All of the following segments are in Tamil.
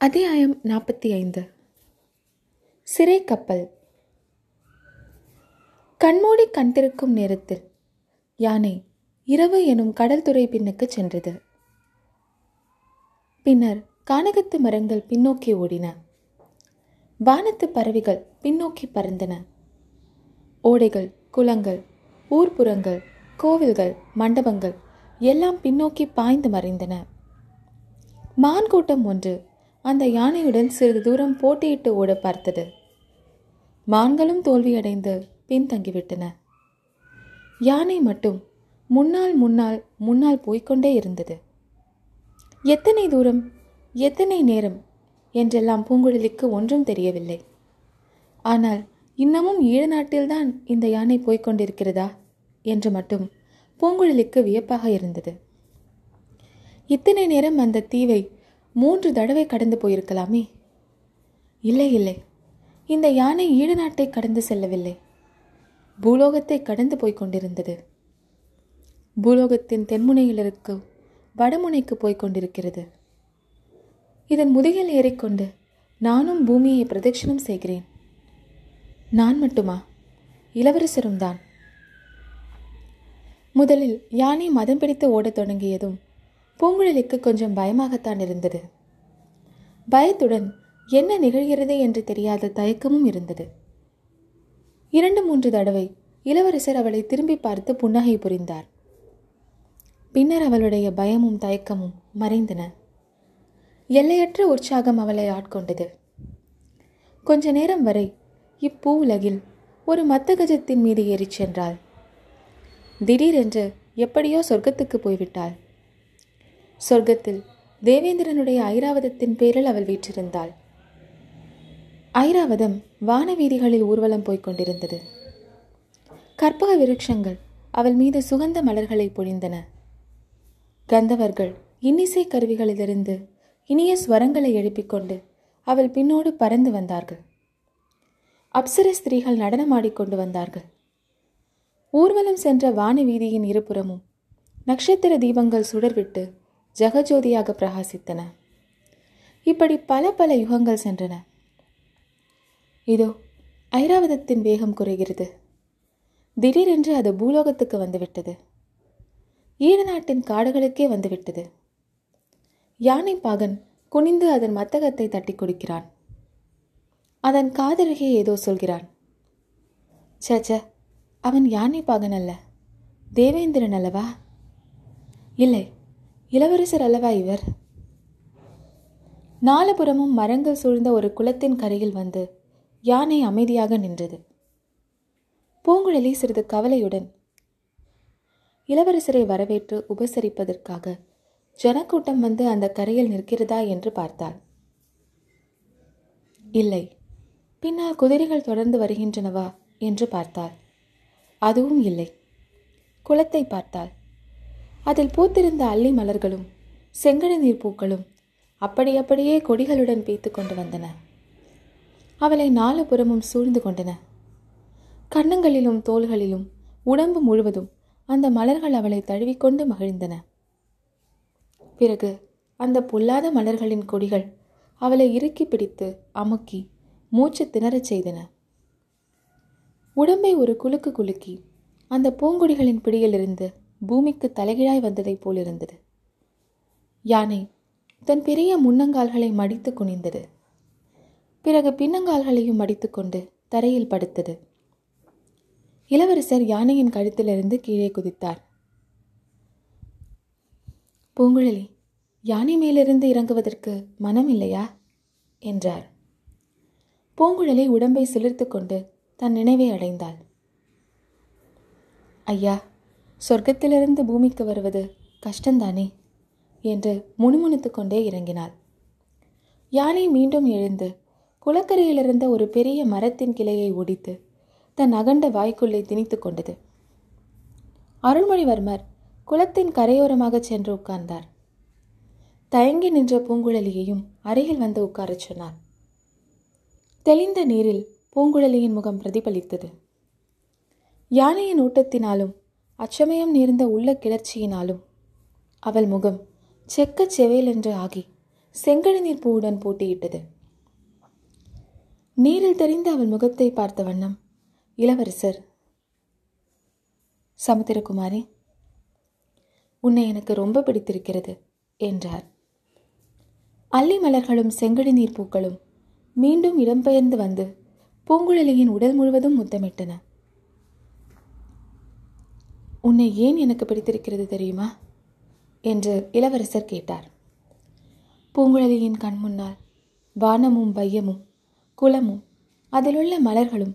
அத்தியாயம் நாற்பத்தி ஐந்து சிறை கப்பல். கண்மூடி கண் திறக்கும் நேரத்தில் யானை இரவு எனும் கடல் துறை பின்னுக்கு சென்றது. பின்னர் கானகத்து மரங்கள் பின்னோக்கி ஓடின. வானத்து பறவைகள் பின்னோக்கி பறந்தன. ஓடைகள் குளங்கள் ஊர்ப்புறங்கள் கோவில்கள் மண்டபங்கள் எல்லாம் பின்னோக்கி பாய்ந்து மறைந்தன. மான் கூட்டம் ஒன்று அந்த யானையுடன் சிறிது தூரம் போட்டியிட்டு ஓட பார்த்தது. மான்களும் தோல்வியடைந்து பின்தங்கிவிட்டன. யானை மட்டும் முன்னால் முன்னால் முன்னால் போய்க்கொண்டே இருந்தது. எத்தனை தூரம் எத்தனை நேரம் என்றெல்லாம் பூங்குழலிக்கு ஒன்றும் தெரியவில்லை. ஆனால் இன்னமும் ஈழ நாட்டில்தான் இந்த யானை போய்கொண்டிருக்கிறதா என்று மட்டும் பூங்குழலிக்கு வியப்பாக இருந்தது. இத்தனை நேரம் அந்த தீவை மூன்று தடவை கடந்து போயிருக்கலாமே. இல்லை இல்லை. இந்த யானை ஈடு நாட்டை கடந்து செல்லவில்லை. பூலோகத்தை கடந்து போய் கொண்டிருந்தது. பூலோகத்தின் தென்முனையிலிருக்கு வடமுனைக்கு போய்க் கொண்டிருக்கிறது. இதன் முதுகில் ஏறிக்கொண்டு நானும் பூமியை பிரதட்சணம் செய்கிறேன். நான் மட்டுமா? இளவரசரும் தான். முதலில் யானை மதம் பிடித்து ஓடத் தொடங்கியதும் பூங்குழலிக்கு கொஞ்சம் பயமாகத்தான் இருந்தது. பயத்துடன் என்ன நிகழ்கிறது என்று தெரியாத தயக்கமும் இருந்தது. இரண்டு மூன்று தடவை இளவரசர் அவளை திரும்பி பார்த்து புன்னகை புரிந்தார். பின்னர் அவளுடைய பயமும் தயக்கமும் மறைந்தன. எல்லையற்ற உற்சாகம் அவளை ஆட்கொண்டது. கொஞ்ச நேரம் வரை இப்பூ உலகில் ஒரு மத்தகஜத்தின் மீது ஏறிச் சென்றாள். திடீரென்று எப்படியோ சொர்க்கத்துக்கு போய்விட்டாள். சொர்க்கத்தில் தேவேந்திரனுடைய ஐராவதத்தின் பேரில் அவள் வீற்றிருந்தாள். ஐராவதம் வான வீதிகளில் ஊர்வலம் போய்க் கொண்டிருந்தது. கற்பக விருட்சங்கள் அவள் மீது சுகந்த மலர்களை பொழிந்தன. கந்தவர்கள் இன்னிசை கருவிகளிலிருந்து இனிய ஸ்வரங்களை எழுப்பிக்கொண்டு அவள் பின்னோடு பறந்து வந்தார்கள். அப்சர ஸ்திரீகள் நடனமாடிக்கொண்டு வந்தார்கள். ஊர்வலம் சென்ற வான வீதியின் இருபுறமும் நட்சத்திர தீபங்கள் சுடர்விட்டு ஜெகஜோதியாக பிரகாசித்தன. இப்படி பல பல யுகங்கள் சென்றன. இதோ ஐராவதத்தின் வேகம் குறைகிறது. திடீரென்று அது பூலோகத்துக்கு வந்துவிட்டது. ஈழ நாட்டின் காடுகளுக்கே வந்துவிட்டது. யானை பாகன் குனிந்து அதன் மத்தகத்தை தட்டி கொடுக்கிறான். அதன் காதருகே ஏதோ சொல்கிறான். சச்ச அவன் யானை பாகன் அல்ல. தேவேந்திரன் அல்லவா? இல்லை இளவரசர் அல்லவா இவர்? நாலபுறமும் மரங்கள் சூழ்ந்த ஒரு குளத்தின் கரையில் வந்து யானை அமைதியாக நின்றது. பூங்குழலி சிறிது கவலையுடன் இளவரசரை வரவேற்று உபசரிப்பதற்காக ஜனக்கூட்டம் வந்து அந்த கரையில் நிற்கிறதா? என்று பார்த்தாள். இல்லை பின்னால் குதிரைகள் தொடர்ந்து வருகின்றனவா? என்று பார்த்தாள். அதுவும் இல்லை குளத்தை பார்த்தாள். அதில் பூத்திருந்த அல்லி மலர்களும் செங்கட நீர் பூக்களும் அப்படி அப்படியே கொடிகளுடன் பீத்து கொண்டு வந்தன. அவளை நாலு புறமும் சூழ்ந்து கொண்டன. கன்னங்களிலும் தோள்களிலும் உடம்பு முழுவதும் அந்த மலர்கள் அவளை தழுவிக்கொண்டு மகிழ்ந்தன. பிறகு அந்த பொல்லாத மலர்களின் கொடிகள் அவளை இறுக்கி பிடித்து அமுக்கி மூச்சு திணறச் செய்தன. உடம்பை ஒரு குலுக்கு குலுக்கி அந்த பூங்கொடிகளின் பிடியிலிருந்து பூமிக்கு தலைகீழாய் வந்ததைப் போலிருந்தது. யானை தன் பெரிய முன்னங்கால்களை மடித்து குனிந்தது. பிறகு பின்னங்கால்களையும் மடித்துக்கொண்டு தரையில் படுத்தது. இளவரசர் யானையின் கழுத்திலிருந்து கீழே குதித்தார். பூங்குழலி யானை மேலிருந்து இறங்குவதற்கு மனம் இல்லையா? என்றார். பூங்குழலி உடம்பை சிலிர்த்து கொண்டு தன் நினைவை அடைந்தாள். ஐயா சொர்க்கத்திலிருந்து பூமிக்கு வருவது கஷ்டந்தானே என்று முணுமுணுத்து கொண்டே இறங்கினாள். யானை மீண்டும் எழுந்து குளக்கரையிலிருந்த ஒரு பெரிய மரத்தின் கிளையை ஒடித்து தன் அகண்ட வாய்க்குள்ளே திணித்து கொண்டது. அருள்மொழிவர்மர் குளத்தின் கரையோரமாக சென்று உட்கார்ந்தார். தயங்கி நின்ற பூங்குழலியையும் அருகில் வந்து உட்காரச் சொன்னார். தெளிந்த நீரில் பூங்குழலியின் முகம் பிரதிபலித்தது. யானையின் ஊட்டத்தினாலும் அச்சமயம் நேர்ந்த உள்ள கிளர்ச்சியினாலும். அவள் முகம் செக்கச் செவேலென்று ஆகி செங்கழி நீர் பூவுடன் போட்டியிட்டது. நீரில் தெரிந்த அவள் முகத்தை பார்த்த வண்ணம் இளவரசர் சமுத்திரகுமாரி உன்னை எனக்கு ரொம்ப பிடித்திருக்கிறது என்றார். அல்லி மலர்களும் செங்கடி நீர் பூக்களும் மீண்டும் இடம்பெயர்ந்து வந்து பூங்குழலியின் உடல் முழுவதும் முத்தமிட்டன. உன்னை ஏன் எனக்கு பிடித்திருக்கிறது தெரியுமா? என்று இளவரசர் கேட்டார். பூங்குழலியின் கண் முன்னால் வானமும் வையமும் குளமும் அதிலுள்ள மலர்களும்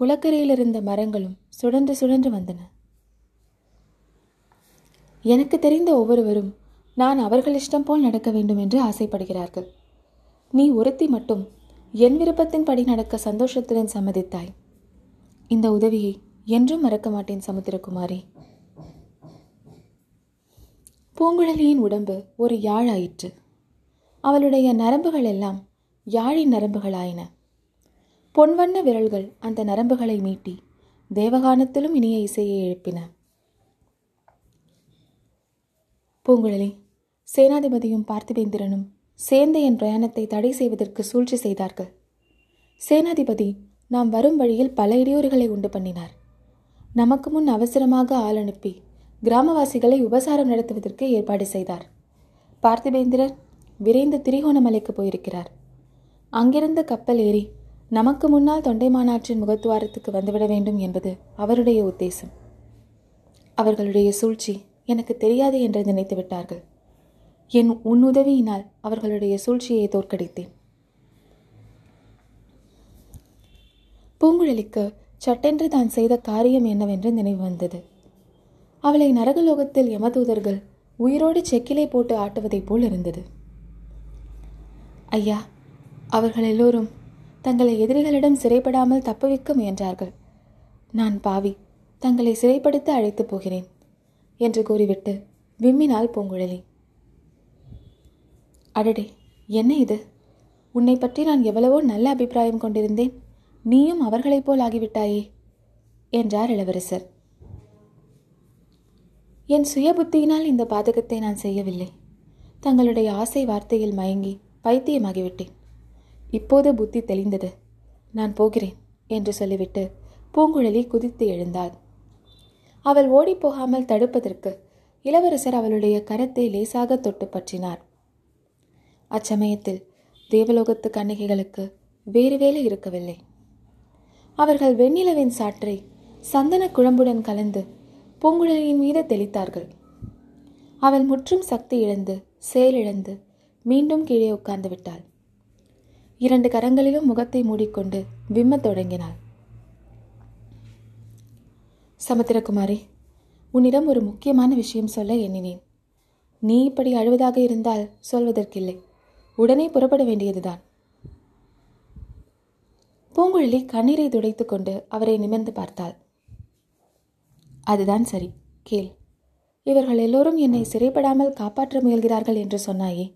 குளக்கரையிலிருந்த மரங்களும் சுழன்று சுழன்று வந்தன. எனக்கு தெரிந்த ஒவ்வொருவரும் நான் அவர்கள் இஷ்டம் போல் நடக்க வேண்டும் என்று ஆசைப்படுகிறார்கள். நீ ஒருத்தி மட்டும் என் விருப்பத்தின்படி நடக்க சந்தோஷத்துடன் சம்மதித்தாய். இந்த உதவியை என்றும் மறக்க மாட்டேன் சமுத்திரகுமாரி. பூங்குழலியின் உடம்பு ஒரு யாழாயிற்று. அவளுடைய நரம்புகள் எல்லாம் யாழின் நரம்புகளாயின. பொன்வண்ண விரல்கள் அந்த நரம்புகளை மீட்டி தேவகானத்திலும் இனிய இசையை எழுப்பின. பூங்குழலி சேனாதிபதியும் பார்த்திபேந்திரனும் சேர்ந்து என் பிரயாணத்தை தடை செய்வதற்கு சூழ்ச்சி செய்தார்கள். சேனாதிபதி நாம் வரும் வழியில் பல இடையூறுகளை உண்டு பண்ணினார். நமக்கு முன் அவசரமாக ஆள் அனுப்பி கிராமவாசிகளை உபசாரம் நடத்துவதற்கு ஏற்பாடு செய்தார். பார்த்திபேந்திரர் விரைந்து திரிகோணமலைக்கு போயிருக்கிறார். அங்கிருந்து கப்பல் ஏறி நமக்கு முன்னால் தொண்டைமானாற்றின் முகத்துவாரத்துக்கு வந்துவிட வேண்டும் என்பது அவருடைய உத்தேசம். அவர்களுடைய சூழ்ச்சி எனக்கு தெரியாது என்று நினைத்து விட்டார்கள். என் உன் உதவியினால் அவர்களுடைய சூழ்ச்சியை தோற்கடித்தேன். பூங்குழலிக்கு சட்டென்று தான் செய்த காரியம் என்னவென்று நினைவு வந்தது. அவளை நரகலோகத்தில் யமதூதர்கள் உயிரோடு செக்கிலை போட்டு ஆட்டுவதைப் போல் இருந்தது. ஐயா அவர்கள் எல்லோரும் தங்களை எதிரிகளிடம் சிறைப்படாமல் தப்புவிக்க முயன்றார்கள். நான் பாவி தங்களை சிறைப்படுத்த அழைத்துப் போகிறேன் என்று கூறிவிட்டு விம்மினாள் பூங்குழலி. அடடே என்ன இது? உன்னை பற்றி நான் எவ்வளவோ நல்ல அபிப்பிராயம் கொண்டிருந்தேன் நீயும் அவர்களைப் போல் ஆகிவிட்டாயே என்றார் இளவரசர். என் சுய புத்தியினால் இந்த பாதகத்தை நான் செய்யவில்லை. தங்களுடைய ஆசை வார்த்தையில் மயங்கி பைத்தியமாகிவிட்டேன். இப்போது புத்தி தெளிந்தது. நான் போகிறேன் என்று சொல்லிவிட்டு பூங்குழலி குதித்து எழுந்தாள். அவள் ஓடிப்போகாமல் தடுப்பதற்கு இளவரசர் அவளுடைய கரத்தை லேசாக தொட்டு பற்றினார். அச்சமயத்தில் தேவலோகத்து கன்னிகைகளுக்கு வேறு வேலை இருக்கவில்லை. அவர்கள் வெண்ணிலவின் சாற்றை சந்தன குழம்புடன் கலந்து பூங்குழலியின் மீது தெளித்தார்கள். அவள் முற்றும் சக்தி இழந்து செயலிழந்து மீண்டும் கீழே உட்கார்ந்து விட்டாள். இரண்டு கரங்களிலும் முகத்தை மூடிக்கொண்டு விம்மத் தொடங்கினாள். சமுத்திரகுமாரி உன்னிடம் ஒரு முக்கியமான விஷயம் சொல்ல எண்ணினேன். நீ இப்படி அழுவதாக இருந்தால் சொல்வதற்கில்லை. உடனே புறப்பட வேண்டியதுதான். பூங்குழலி கண்ணீரை துடைத்துக்கொண்டு அவரை நிமிர்ந்து பார்த்தாள். அதுதான் சரி. கேள். இவர்கள் எல்லோரும் என்னை சிறைப்படாமல் காப்பாற்ற முயல்கிறார்கள் என்று சொன்னாயே.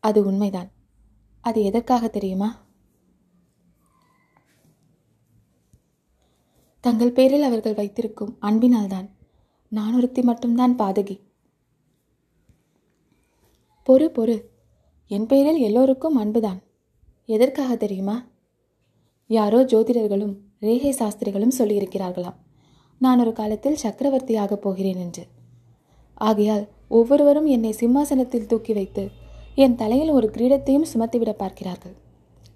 அது உண்மைதான். அது எதற்காக தெரியுமா? தங்கள் பேரில் அவர்கள் வைத்திருக்கும் அன்பினால்தான் நான் ஒருத்தி மட்டும்தான் பாதகி. பொறு பொறு. என் பேரில் எல்லோருக்கும் அன்புதான். எதற்காக தெரியுமா? யாரோ ஜோதிடர்களும் ரேகை சாஸ்திரிகளும் சொல்லியிருக்கிறார்களாம். நான் ஒரு காலத்தில் சக்கரவர்த்தியாகப் போகிறேன் என்று. ஆகையால் ஒவ்வொருவரும் என்னை சிம்மாசனத்தில் தூக்கி வைத்து என் தலையில் ஒரு கிரீடத்தையும் சுமத்திவிட பார்க்கிறார்கள்.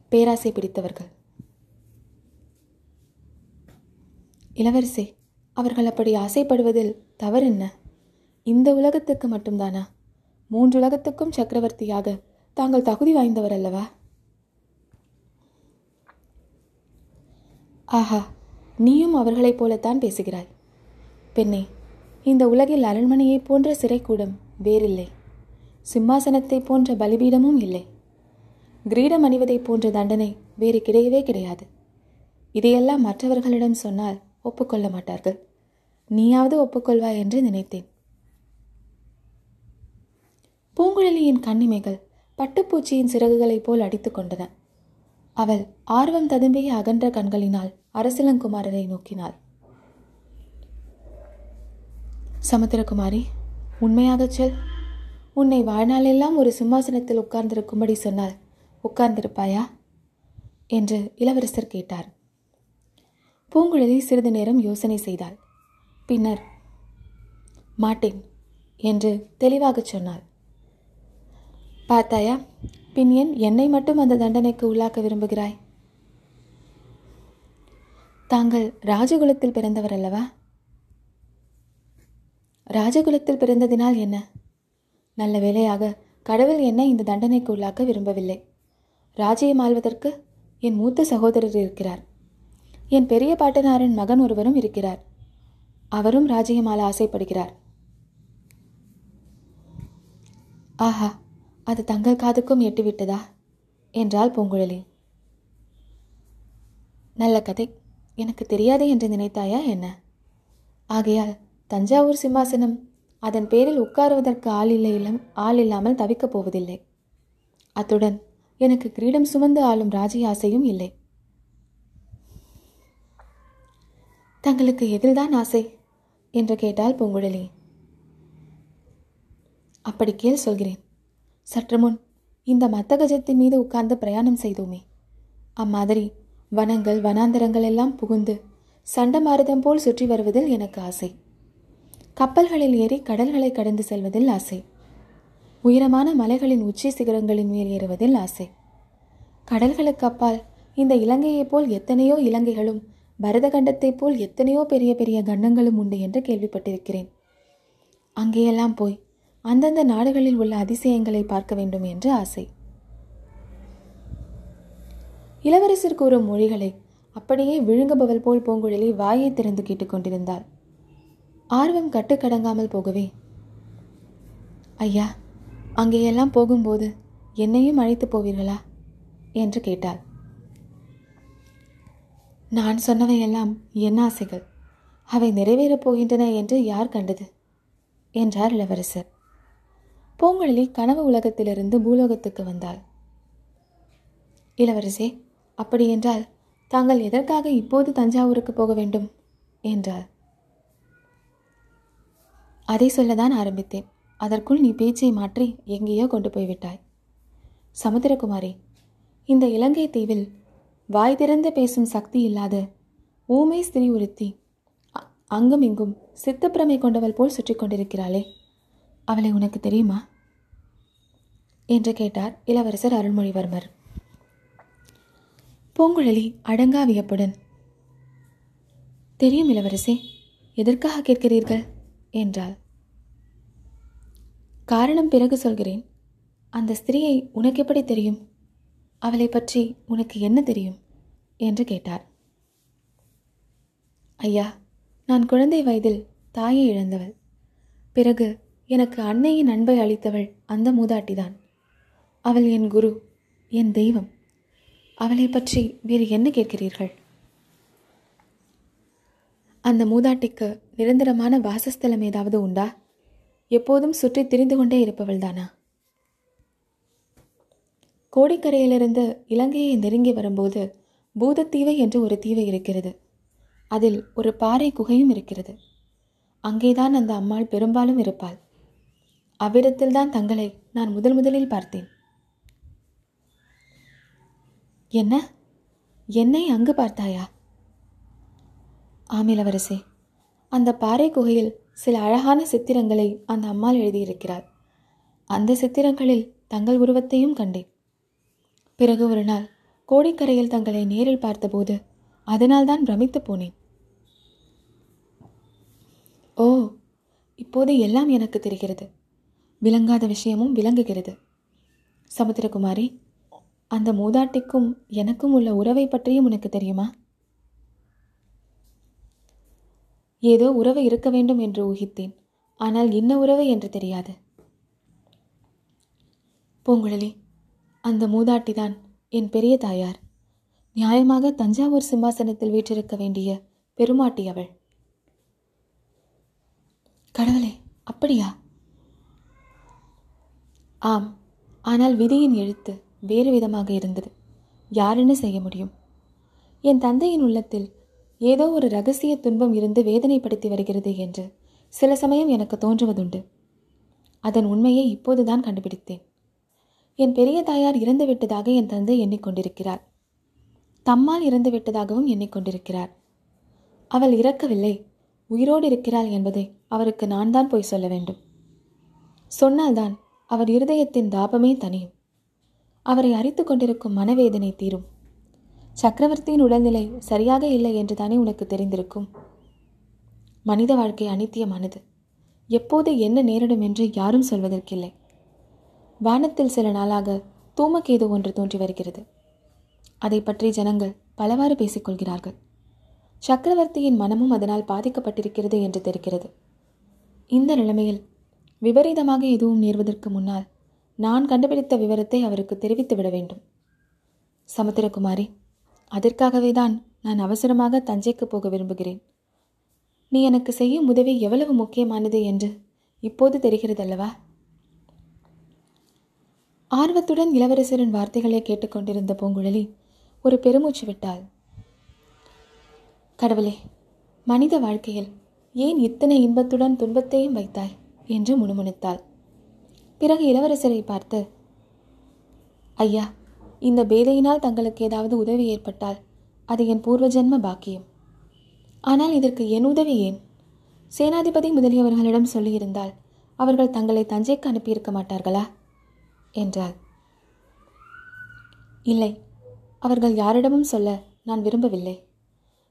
பேராசை பிடித்தவர்கள். இளவரசே அவர்கள் அப்படி ஆசைப்படுவதில் தவறென்ன இந்த உலகத்துக்கு மட்டும்தானா? மூன்று உலகத்துக்கும் சக்கரவர்த்தியாக தாங்கள் தகுதி வாய்ந்தவர் அல்லவா ஆஹா நீயும் அவர்களைப் போலத்தான் பேசுகிறாய். பெண்ணே இந்த உலகில் அரண்மனையைப் போன்ற சிறைக்கூடம் வேறில்லை. சிம்மாசனத்தைப் போன்ற பலிபீடமும் இல்லை. கிரீடம் அணிவதைப் போன்ற தண்டனை வேறு கிடையவே கிடையாது. இதையெல்லாம் மற்றவர்களிடம் சொன்னால் ஒப்புக்கொள்ள மாட்டார்கள். நீயாவது ஒப்புக்கொள்வாய் என்று நினைத்தேன். பூங்குழலியின் கண்ணிமைகள் பட்டுப்பூச்சியின் சிறகுகளைப் போல் அடித்து கொண்டன. அவள் ஆர்வம் ததும்பிய அகன்ற கண்களினால் அரசிலங்குமாரரை நோக்கினாள். சமுத்திரகுமாரி உண்மையாகச் சொல். உன்னை வாழ்நாளெல்லாம் ஒரு சிம்மாசனத்தில் உட்கார்ந்திருக்கும்படி சொன்னால் உட்கார்ந்திருப்பாயா? என்று இளவரசர் கேட்டார். பூங்குழலி சிறிது நேரம் யோசனை செய்தாள். பின்னர் மாட்டேன் என்று தெளிவாகச் சொன்னாள். பார்த்தாயா? பின் ஏன் என்னை மட்டும் அந்த தண்டனைக்கு உள்ளாக்க விரும்புகிறாய். தாங்கள் ராஜகுலத்தில் பிறந்தவர் அல்லவா? ராஜகுலத்தில் பிறந்ததினால் என்ன? நல்ல வேலையாக கடவுள் என்னை இந்த தண்டனைக்கு உள்ளாக்க விரும்பவில்லை. ராஜ்யம் ஆள்வதற்கு என் மூத்த சகோதரர் இருக்கிறார். என் பெரிய பாட்டனாரின் மகன் ஒருவரும் இருக்கிறார். அவரும் ராஜ்யமால ஆசைப்படுகிறார். ஆஹா! அது தங்கள் காதுக்கும் எட்டுவிட்டதா? என்றாள் பூங்குழலி. நல்ல கதை. எனக்கு தெரியாது என்று நினைத்தாயா என்ன? ஆகையால் தஞ்சாவூர் சிம்மாசனம் அதன் பேரில் உட்காருவதற்கு ஆள் இல்லை ஆள் இல்லாமல் தவிக்கப் போவதில்லை. அத்துடன் எனக்கு கிரீடம் சுமந்து ஆளும் ராஜி ஆசையும் இல்லை. தங்களுக்கு எதில்தான் ஆசை? என்று கேட்டால் பூங்குழலி. அப்படி கேள் சொல்கிறேன். சற்று முன் இந்த மத்த கஜத்தின் மீது உட்கார்ந்து பிரயாணம் செய்தோமே. அம்மாதிரி வனங்கள் வனாந்தரங்கள் எல்லாம் புகுந்து சண்டமாரதம் போல் சுற்றி வருவதில் எனக்கு ஆசை. கப்பல்களில் ஏறி கடல்களை கடந்து செல்வதில் ஆசை. உயரமான மலைகளின் உச்சி சிகரங்களின் மேல் ஏறுவதில் ஆசை. கடல்களுக்கு அப்பால் இந்த இலங்கையைப் போல் எத்தனையோ இலங்கைகளும் பரதகண்டத்தைப் போல் எத்தனையோ பெரிய பெரிய கண்டங்களும் உண்டு என்று கேள்விப்பட்டிருக்கிறேன். அங்கேயெல்லாம் போய் அந்தந்த நாடுகளில் உள்ள அதிசயங்களை பார்க்க வேண்டும் என்று ஆசை. இளவரசர் கூறும் மொழிகளை அப்படியே விழுங்குபவள் போல் பூங்குழலி வாயை திறந்து கேட்டுக்கொண்டிருந்தாள் ஆர்வம் கட்டுக்கடங்காமல் போகவே ஐயா அங்கேயெல்லாம் போகும்போது என்னையும் அழைத்து போவீர்களா? என்று கேட்டாள். நான் சொன்னவையெல்லாம் என் ஆசைகள். அவை நிறைவேறப் போகின்றன என்று யார் கண்டது? என்றார் இளவரசர். பூங்குழலி கனவு உலகத்திலிருந்து பூலோகத்துக்கு வந்தாள். இளவரசே அப்படியென்றால் தாங்கள் எதற்காக இப்போது தஞ்சாவூருக்கு போக வேண்டும்? என்றார் அதை சொல்லதான் ஆரம்பித்தேன். அதற்குள் நீ பேச்சை மாற்றி எங்கேயோ கொண்டு போய்விட்டாய் சமுத்திரகுமாரி இந்த இலங்கை தீவில் வாய் திறந்து பேசும் சக்தி இல்லாத ஊமை ஸ்திரீ ஒருத்தி அங்கும் இங்கும் சித்தப்பிரமை கொண்டவள் போல் சுற்றி கொண்டிருக்கிறாளே. அவளை உனக்கு தெரியுமா? என்று கேட்டார் இளவரசர் அருள்மொழிவர்மர். பூங்குழலி அடங்கா வியப்புடன் தெரியும் இளவரசே எதற்காக கேட்கிறீர்கள்? என்றாள். காரணம் பிறகு சொல்கிறேன். அந்த ஸ்திரீயை உனக்கு எப்படி தெரியும்? அவளை பற்றி உனக்கு என்ன தெரியும்? என்று கேட்டார். ஐயா நான் குழந்தை வயதில் தாயை இழந்தவள். பிறகு எனக்கு அன்னையின் அன்பை அளித்தவள் அந்த மூதாட்டிதான். அவள் என் குரு என் தெய்வம். அவளை பற்றி வேறு என்ன கேட்கிறீர்கள்? அந்த மூதாட்டிக்கு நிரந்தரமான வாசஸ்தலம் ஏதாவது உண்டா? எப்போதும் சுற்றி திரிந்து கொண்டே இருப்பவள்தானா கோடிக்கரையிலிருந்து இலங்கையை நெருங்கி வரும்போது பூதத்தீவை என்று ஒரு தீவை இருக்கிறது. அதில் ஒரு பாறை குகையும் இருக்கிறது. அங்கேதான் அந்த அம்மாள் பெரும்பாலும் இருப்பாள். அவ்விடத்தில்தான் தங்களை நான் முதல் முதலில் பார்த்தேன். என்ன? என்னை அங்கு பார்த்தாயா? ஆமிலவரசே அந்த பாறை குகையில் சில அழகான சித்திரங்களை அந்த அம்மாள் எழுதியிருக்கிறார் அந்த சித்திரங்களில் தங்கள் உருவத்தையும் கண்டேன். பிறகு ஒரு நாள் கோடிக்கரையில் தங்களை நேரில் பார்த்தபோது அதனால்தான் பிரமித்து போனேன். ஓ இப்போது எல்லாம் எனக்கு தெரிகிறது. விளங்காத விஷயமும் விளங்குகிறது. சமுத்திரகுமாரி அந்த மூதாட்டிக்கும் எனக்கும் உள்ள உறவை பற்றியும் உனக்கு தெரியுமா? ஏதோ உறவு இருக்க வேண்டும் என்று ஊகித்தேன். ஆனால் என்ன உறவு என்று தெரியாது. பூங்குழலி அந்த மூதாட்டிதான் என் பெரிய தாயார். நியாயமாக தஞ்சாவூர் சிம்மாசனத்தில் வீற்றிருக்க வேண்டிய பெருமாட்டி அவள். கடவுளே அப்படியா? ஆம் ஆனால் விதியின் எழுத்து வேறு விதமாக இருந்தது. யாருன்னு செய்ய முடியும்? என் தந்தையின் உள்ளத்தில் ஏதோ ஒரு ரகசிய துன்பம் இருந்து வேதனைப்படுத்தி வருகிறது என்று சில சமயம் எனக்கு தோன்றுவதுண்டு. அதன் உண்மையை இப்போதுதான் கண்டுபிடித்தேன். என் பெரிய தாயார் இறந்துவிட்டதாக என் தந்தை எண்ணிக்கொண்டிருக்கிறார். தம்மால் இறந்துவிட்டதாகவும் எண்ணிக்கொண்டிருக்கிறார். அவள் இறக்கவில்லை உயிரோடு இருக்கிறாள் என்பதை அவருக்கு நான் தான் போய் சொல்ல வேண்டும். சொன்னால்தான் அவர் இருதயத்தின் தாபமே தனியும் அவரை அரித்து கொண்டிருக்கும் மனவேதனை தீரும். சக்கரவர்த்தியின் உடல்நிலை சரியாக இல்லை என்று தானே உனக்கு தெரிந்திருக்கும். மனித வாழ்க்கை அனித்தியமானது. எப்போது என்ன நேரிடும் என்று யாரும் சொல்வதற்கில்லை. வானத்தில் சில நாளாக தூமக்கேது ஒன்று தோன்றி வருகிறது. அதை பற்றி ஜனங்கள் பலவாறு பேசிக்கொள்கிறார்கள் சக்கரவர்த்தியின் மனமும் அதனால் பாதிக்கப்பட்டிருக்கிறது என்று தெரிகிறது. இந்த நிலைமையில் விபரீதமாக எதுவும் நேர்வதற்கு முன்னால் நான் கண்டுபிடித்த விவரத்தை அவருக்கு தெரிவித்து விட வேண்டும். சமுத்திரகுமாரி அதற்காகவே தான் நான் அவசரமாக தஞ்சைக்கு போக விரும்புகிறேன். நீ எனக்கு செய்யும் உதவி எவ்வளவு முக்கியமானது என்று இப்போது தெரிகிறது அல்லவா ஆர்வத்துடன் இளவரசரின் வார்த்தைகளை கேட்டுக்கொண்டிருந்த பூங்குழலி ஒரு பெருமூச்சு விட்டாள். கடவுளே மனித வாழ்க்கையில் ஏன் இத்தனை இன்பத்துடன் துன்பத்தையும் வைத்தாய்? என்று முணுமுணுத்தாள். பிறகு இளவரசரை பார்த்து ஐயா இந்த பேதையினால் தங்களுக்கு ஏதாவது உதவி ஏற்பட்டால் அது என் பூர்வ ஜென்ம பாக்கியம். ஆனால் இதற்கு என் உதவி ஏன்? சேனாதிபதி முதலியவர்களிடம் சொல்லியிருந்தால் அவர்கள் தங்களை தஞ்சைக்கு அனுப்பியிருக்க மாட்டார்களா? என்றாள். இல்லை அவர்கள் யாரிடமும் சொல்ல நான் விரும்பவில்லை.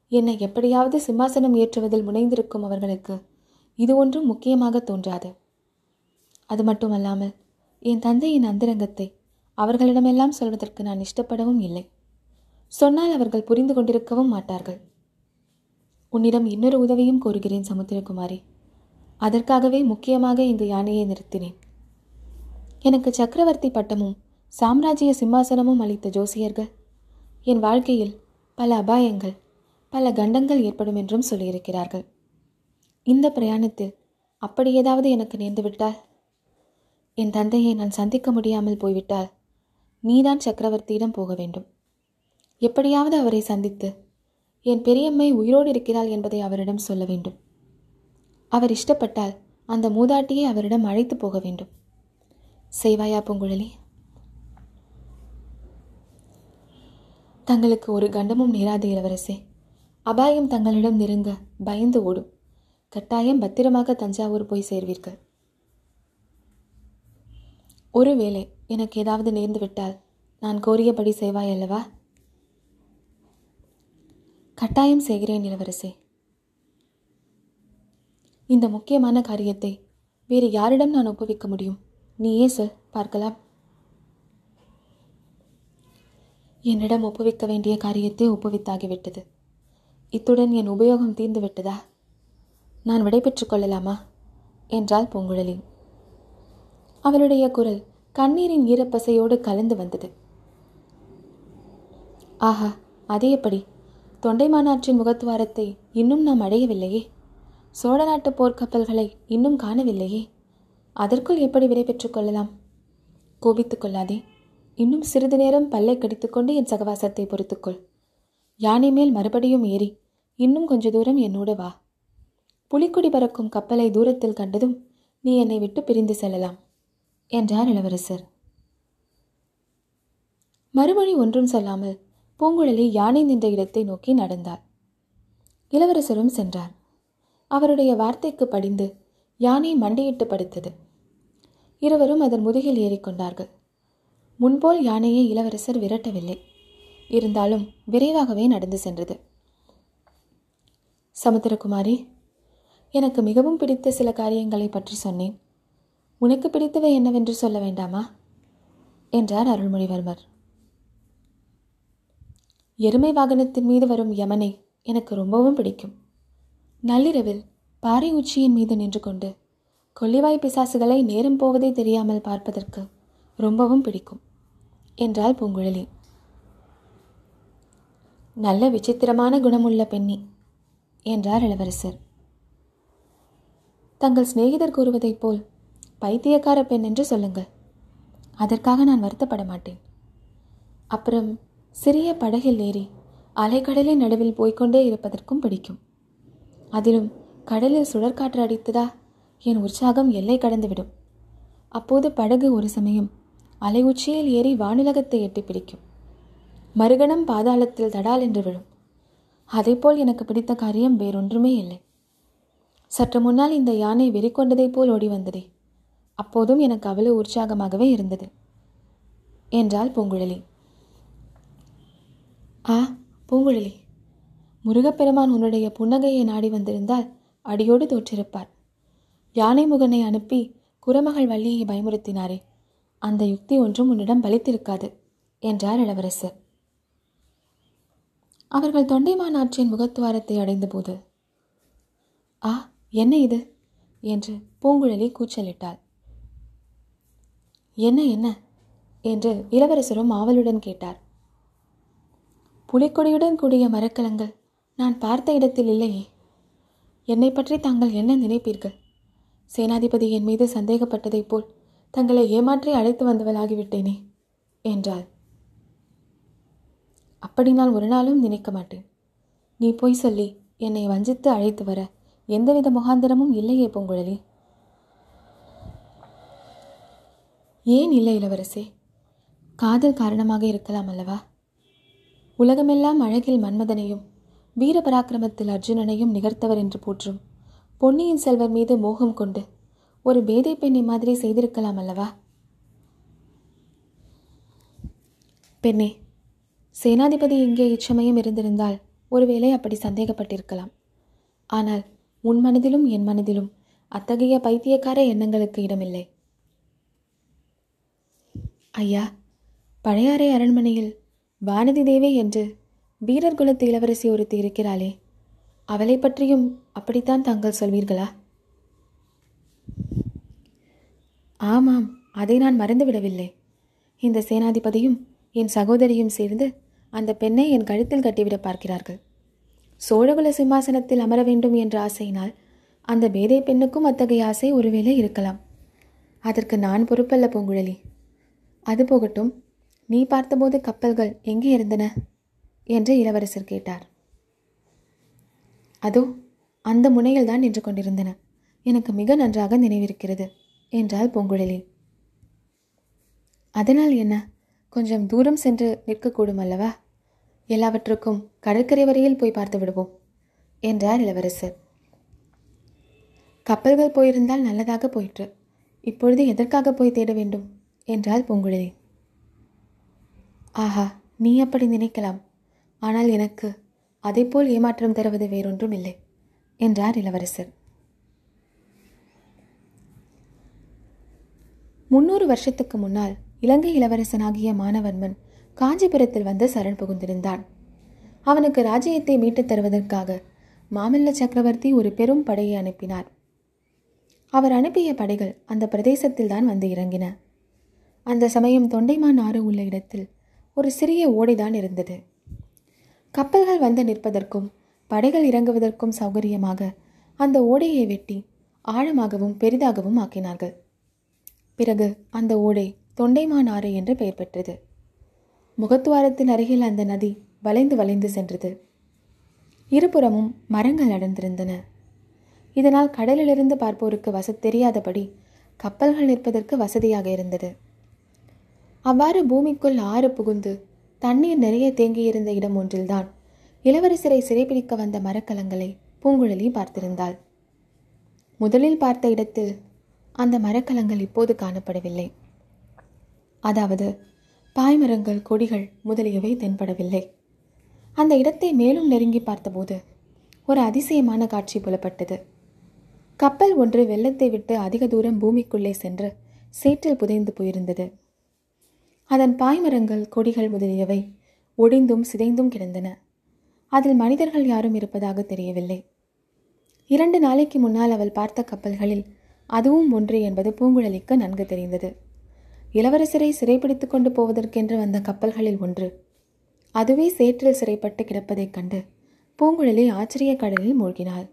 என்னை எப்படியாவது சிம்மாசனம் ஏற்றுவதில் முனைந்திருக்கும் அவர்களுக்கு இது ஒன்றும் முக்கியமாக தோன்றாது. அது மட்டுமல்லாமல் என் தந்தையின் அந்தரங்கத்தை அவர்களிடமெல்லாம் சொல்வதற்கு நான் இஷ்டப்படவும் இல்லை. சொன்னால் அவர்கள் புரிந்து கொண்டிருக்கவும் மாட்டார்கள். உன்னிடம் இன்னொரு உதவியும் கோருகிறேன் சமுத்திரகுமாரி. அதற்காகவே முக்கியமாக இந்த யானையை நிறுத்தினேன். எனக்கு சக்கரவர்த்தி பட்டமும் சாம்ராஜ்ய சிம்மாசனமும் அளித்த ஜோசியர்கள் என் வாழ்க்கையில் பல அபாயங்கள் பல கண்டங்கள் ஏற்படும் என்றும் சொல்லியிருக்கிறார்கள். இந்த பிரயாணத்தில் அப்படி ஏதாவது எனக்கு நேர்ந்துவிட்டால் என் தந்தையை நான் சந்திக்க முடியாமல் போய்விட்டால் நீதான் சக்கரவர்த்தியிடம் போக வேண்டும். எப்படியாவது அவரை சந்தித்து என் பெரியம்மை உயிரோடு இருக்கிறாள் என்பதை அவரிடம் சொல்ல வேண்டும். அவர் இஷ்டப்பட்டால் அந்த மூதாட்டியை அவரிடம் அழைத்து போக வேண்டும். செய்வாயா பூங்குழலி? தங்களுக்கு ஒரு கண்டமும் நேராது இளவரசே. அபாயம் தங்களிடம் நெருங்க பயந்து ஓடும். கட்டாயம் பத்திரமாக தஞ்சாவூர் போய் சேர்வீர்கள். ஒருவேளை எனக்கு ஏதாவது நேர்ந்து விட்டால் நான் கோரியபடி செய்வாய் அல்லவா? கட்டாயம் செய்கிறேன் இளவரசே. இந்த முக்கியமான காரியத்தை வேறு யாரிடம் நான் ஒப்புவிக்க முடியும்? நீயே சொல் பார்க்கலாம். என்னிடம் ஒப்புவிக்க வேண்டிய காரியத்தை ஒப்புவித்தாகிவிட்டது. இத்துடன் என் உபயோகம் தீர்ந்துவிட்டதா? நான் விடைபெற்றுக் கொள்ளலாமா? என்றாள் பூங்குழலி. அவளுடைய குரல் கண்ணீரின் ஈரப்பசையோடு கலந்து வந்தது. ஆஹா அது எப்படி? தொண்டை மாநாட்டின் முகத்துவாரத்தை இன்னும் நாம் அடையவில்லையே. சோழ நாட்டு போர்க்கப்பல்களை இன்னும் காணவில்லையே. அதற்குள் எப்படி விடை பெற்றுக் கொள்ளலாம்? கோபித்துக் கொள்ளாதே. இன்னும் சிறிது நேரம் பல்லை கடித்துக்கொண்டு என் சகவாசத்தை பொறுத்துக்கொள். யானை மேல் மறுபடியும் ஏறி இன்னும் கொஞ்ச தூரம் என்னோடு வா. புலிக்குடி பறக்கும் கப்பலை தூரத்தில் கண்டதும் நீ என்னை விட்டு பிரிந்து செல்லலாம் என்றார் இளவரசர். மறுமொழி ஒன்றும் சொல்லாமல் பூங்குழலி யானை நின்ற இடத்தை நோக்கி நடந்தார் இளவரசரும் சென்றார். அவருடைய வார்த்தைக்கு படிந்து யானை மண்டியிட்டு படுத்தது. இருவரும் அதன் முதுகில் ஏறிக்கொண்டார்கள் முன்போல் யானையை இளவரசர் விரட்டவில்லை. இருந்தாலும் விரைவாகவே நடந்து சென்றது. சமுத்திரகுமாரி எனக்கு மிகவும் பிடித்த சில காரியங்களை பற்றி சொன்னேன். உனக்கு பிடித்தவை என்னவென்று சொல்ல வேண்டாமா? என்றார் அருள்மொழிவர்மர். எருமை வாகனத்தின் மீது வரும் யமனை எனக்கு ரொம்பவும் பிடிக்கும். நள்ளிரவில் பாறை உச்சியின் மீது நின்று கொண்டு கொல்லிவாய் பிசாசுகளை நேரம் போவதே தெரியாமல் பார்ப்பதற்கு ரொம்பவும் பிடிக்கும் என்றாள் பூங்குழலி. நல்ல விசித்திரமான குணமுள்ள பெண்ணி என்றார் இளவரசர். தங்கள் சிநேகிதர் கூறுவதைப் போல் பைத்தியக்கார பெண் என்று சொல்லுங்கள். அதற்காக நான் வருத்தப்பட மாட்டேன். அப்புறம் சிறிய படகில் ஏறி அலைக்கடலின் நடுவில் போய்கொண்டே இருப்பதற்கும் பிடிக்கும். அதிலும் கடலில் சுழற்காற்று அடித்ததா என் உற்சாகம் எல்லை கடந்துவிடும். அப்போது படகு ஒரு சமயம் அலை உச்சியில் ஏறி வானுலகத்தை எட்டி பிடிக்கும். மறுகணம் பாதாளத்தில் தடால் என்று விழும். அதைப்போல் எனக்கு பிடித்த காரியம் வேறொன்றுமே இல்லை. சற்று முன்னால் இந்த யானை வெறி கொண்டதைப் போல் ஓடி வந்ததே. அப்போதும் எனக்கு அவ்வளவு உற்சாகமாகவே இருந்தது. என்றாள் பூங்குழலி. ஆ பூங்குழலி. முருகப்பெருமான் உன்னுடைய புன்னகையை நாடி வந்திருந்தால் அடியோடு தோற்றிருப்பார். யானை முகனை அனுப்பி குரமகள் வள்ளியை பயமுறுத்தினாரே. அந்த யுக்தி ஒன்றும் உன்னிடம் பலித்திருக்காது என்றார் இளவரசர் அவர்கள் தொண்டைமான் ஆற்றின் முகத்துவாரத்தை அடைந்தபோது ஆ என்ன இது? என்று பூங்குழலி கூச்சலிட்டாள். என்ன என்ன? என்று இளவரசரும் ஆவலுடன் கேட்டார். புலிக்கொடியுடன் கூடிய மரக்கலங்கள் நான் பார்த்த இடத்தில் இல்லையே. என்னை பற்றி தாங்கள் என்ன நினைப்பீர்கள்? சேனாதிபதி என் மீது சந்தேகப்பட்டதைப் போல் தங்களை ஏமாற்றி அழைத்து வந்தவளாகிவிட்டேனே என்றாள். அப்படி நான் ஒரு நாளும் நினைக்க மாட்டேன். நீ போய் சொல்லி என்னை வஞ்சித்து அழைத்து வர எந்தவித முகாந்திரமும் இல்லையே பூங்குழலி. ஏன் இல்லை இளவரசே? காதல் காரணமாக இருக்கலாம் அல்லவா? உலகமெல்லாம் அழகில் மன்மதனையும் வீர பராக்கிரமத்தில் அர்ஜுனனையும் நிகர்த்தவர் என்று போற்றும் பொன்னியின் செல்வர் மீது மோகம் கொண்டு ஒரு பேதை பெண்ணை மாதிரி செய்திருக்கலாம் அல்லவா? பெண்ணே சேனாதிபதி இங்கே இச்சமயம் இருந்திருந்தால் ஒருவேளை அப்படி சந்தேகப்பட்டிருக்கலாம். ஆனால் உன் மனதிலும் என் மனதிலும். அத்தகைய பைத்தியக்கார எண்ணங்களுக்கு இடமில்லை. ஐயா பழையாறை அரண்மனையில் வானதி தேவி என்று வீரர் குலத்து இளவரசி ஒருத்தி இருக்கிறாளே. அவளை பற்றியும் அப்படித்தான் தாங்கள் சொல்வீர்களா? ஆமாம் அதை நான் மறந்துவிடவில்லை. இந்த சேனாதிபதியும் என் சகோதரியும் சேர்ந்து அந்த பெண்ணை என் கழுத்தில் கட்டிவிட பார்க்கிறார்கள். சோழகுல சிம்மாசனத்தில் அமர வேண்டும் என்ற ஆசையினால் அந்த பேதை பெண்ணுக்கும் அத்தகைய ஆசை ஒருவேளை இருக்கலாம். அதற்கு நான் பொறுப்பல்ல பூங்குழலி. அது போகட்டும் நீ பார்த்தபோது கப்பல்கள் எங்கே இருந்தன? என்று இளவரசர் கேட்டார். அதோ அந்த முனையில் தான் நின்று கொண்டிருந்தன. எனக்கு மிக நன்றாக நினைவிருக்கிறது என்றாள் பூங்குழலி. அதனால் என்ன? கொஞ்சம் தூரம் சென்று நிற்கக்கூடும் அல்லவா? எல்லாவற்றுக்கும் கடற்கரை வரையில் போய் பார்த்து விடுவோம் என்றார் இளவரசர். கப்பல்கள் போயிருந்தால் நல்லதாக போயிற்று. இப்பொழுது எதற்காக போய் தேட வேண்டும்? என்றாள் பூங்குழலி. ஆஹா நீ அப்படி நினைக்கலாம். ஆனால் எனக்கு அதைப்போல் ஏமாற்றம் தருவது வேறொன்றும் இல்லை என்றார் இளவரசர். முன்னூறு வருஷத்துக்கு முன்னால் இலங்கை இளவரசனாகிய மானவன்மன் காஞ்சிபுரத்தில் வந்து சரண் புகுந்திருந்தான். அவனுக்கு ராஜ்யத்தை மீட்டுத் தருவதற்காக மாமல்ல சக்கரவர்த்தி ஒரு பெரும் படையை அனுப்பினார். அவர் அனுப்பிய படைகள் அந்த பிரதேசத்தில் தான் வந்து இறங்கின. அந்த சமயம் தொண்டைமான் ஆறு உள்ள இடத்தில் ஒரு சிறிய ஓடைதான் இருந்தது. கப்பல்கள் வந்து நிற்பதற்கும் படைகள் இறங்குவதற்கும் சௌகரியமாக அந்த ஓடையை வெட்டி ஆழமாகவும் பெரிதாகவும் ஆக்கினார்கள். பிறகு அந்த ஓடை தொண்டைமான் ஆறு என்று பெயர் பெற்றது. முகத்துவாரத்தின் அருகில் அந்த நதி வளைந்து வளைந்து சென்றது. இருபுறமும் மரங்கள் அடர்ந்திருந்தன இதனால் கடலிலிருந்து பார்ப்போருக்கு வச தெரியாதபடி கப்பல்கள் நிற்பதற்கு வசதியாக இருந்தது. அவ்வாறு பூமிக்குள் ஆறு புகுந்து தண்ணீர் நிறைய தேங்கியிருந்த இடம் ஒன்றில்தான் இளவரசரை சிறைபிடிக்க வந்த மரக்கலங்களை பூங்குழலி பார்த்திருந்தாள். முதலில் பார்த்த இடத்தில் அந்த மரக்கலங்கள் இப்போது காணப்படவில்லை. அதாவது பாய்மரங்கள் கொடிகள் முதலியவை தென்படவில்லை. அந்த இடத்தை மேலும் நெருங்கி பார்த்தபோது ஒரு அதிசயமான காட்சி புலப்பட்டது. கப்பல் ஒன்று வெள்ளத்தை விட்டு அதிக தூரம் பூமிக்குள்ளே சென்று சேற்றில் புதைந்து போயிருந்தது. அதன் பாய்மரங்கள் கொடிகள் முதலியவை ஒடிந்தும் சிதைந்தும் கிடந்தன. அதில் மனிதர்கள் யாரும் இருப்பதாக தெரியவில்லை. இரண்டு நாளைக்கு முன்னால் அவள் பார்த்த கப்பல்களில் அதுவும் ஒன்று என்பது பூங்குழலிக்கு நன்கு தெரிந்தது. இளவரசரை சிறைப்பிடித்துக் கொண்டு போவதற்கென்று வந்த கப்பல்களில் ஒன்று. அதுவே சேற்றில் சிறைப்பட்டு கிடப்பதைக் கண்டு பூங்குழலி ஆச்சரிய கடலில் மூழ்கினாள்.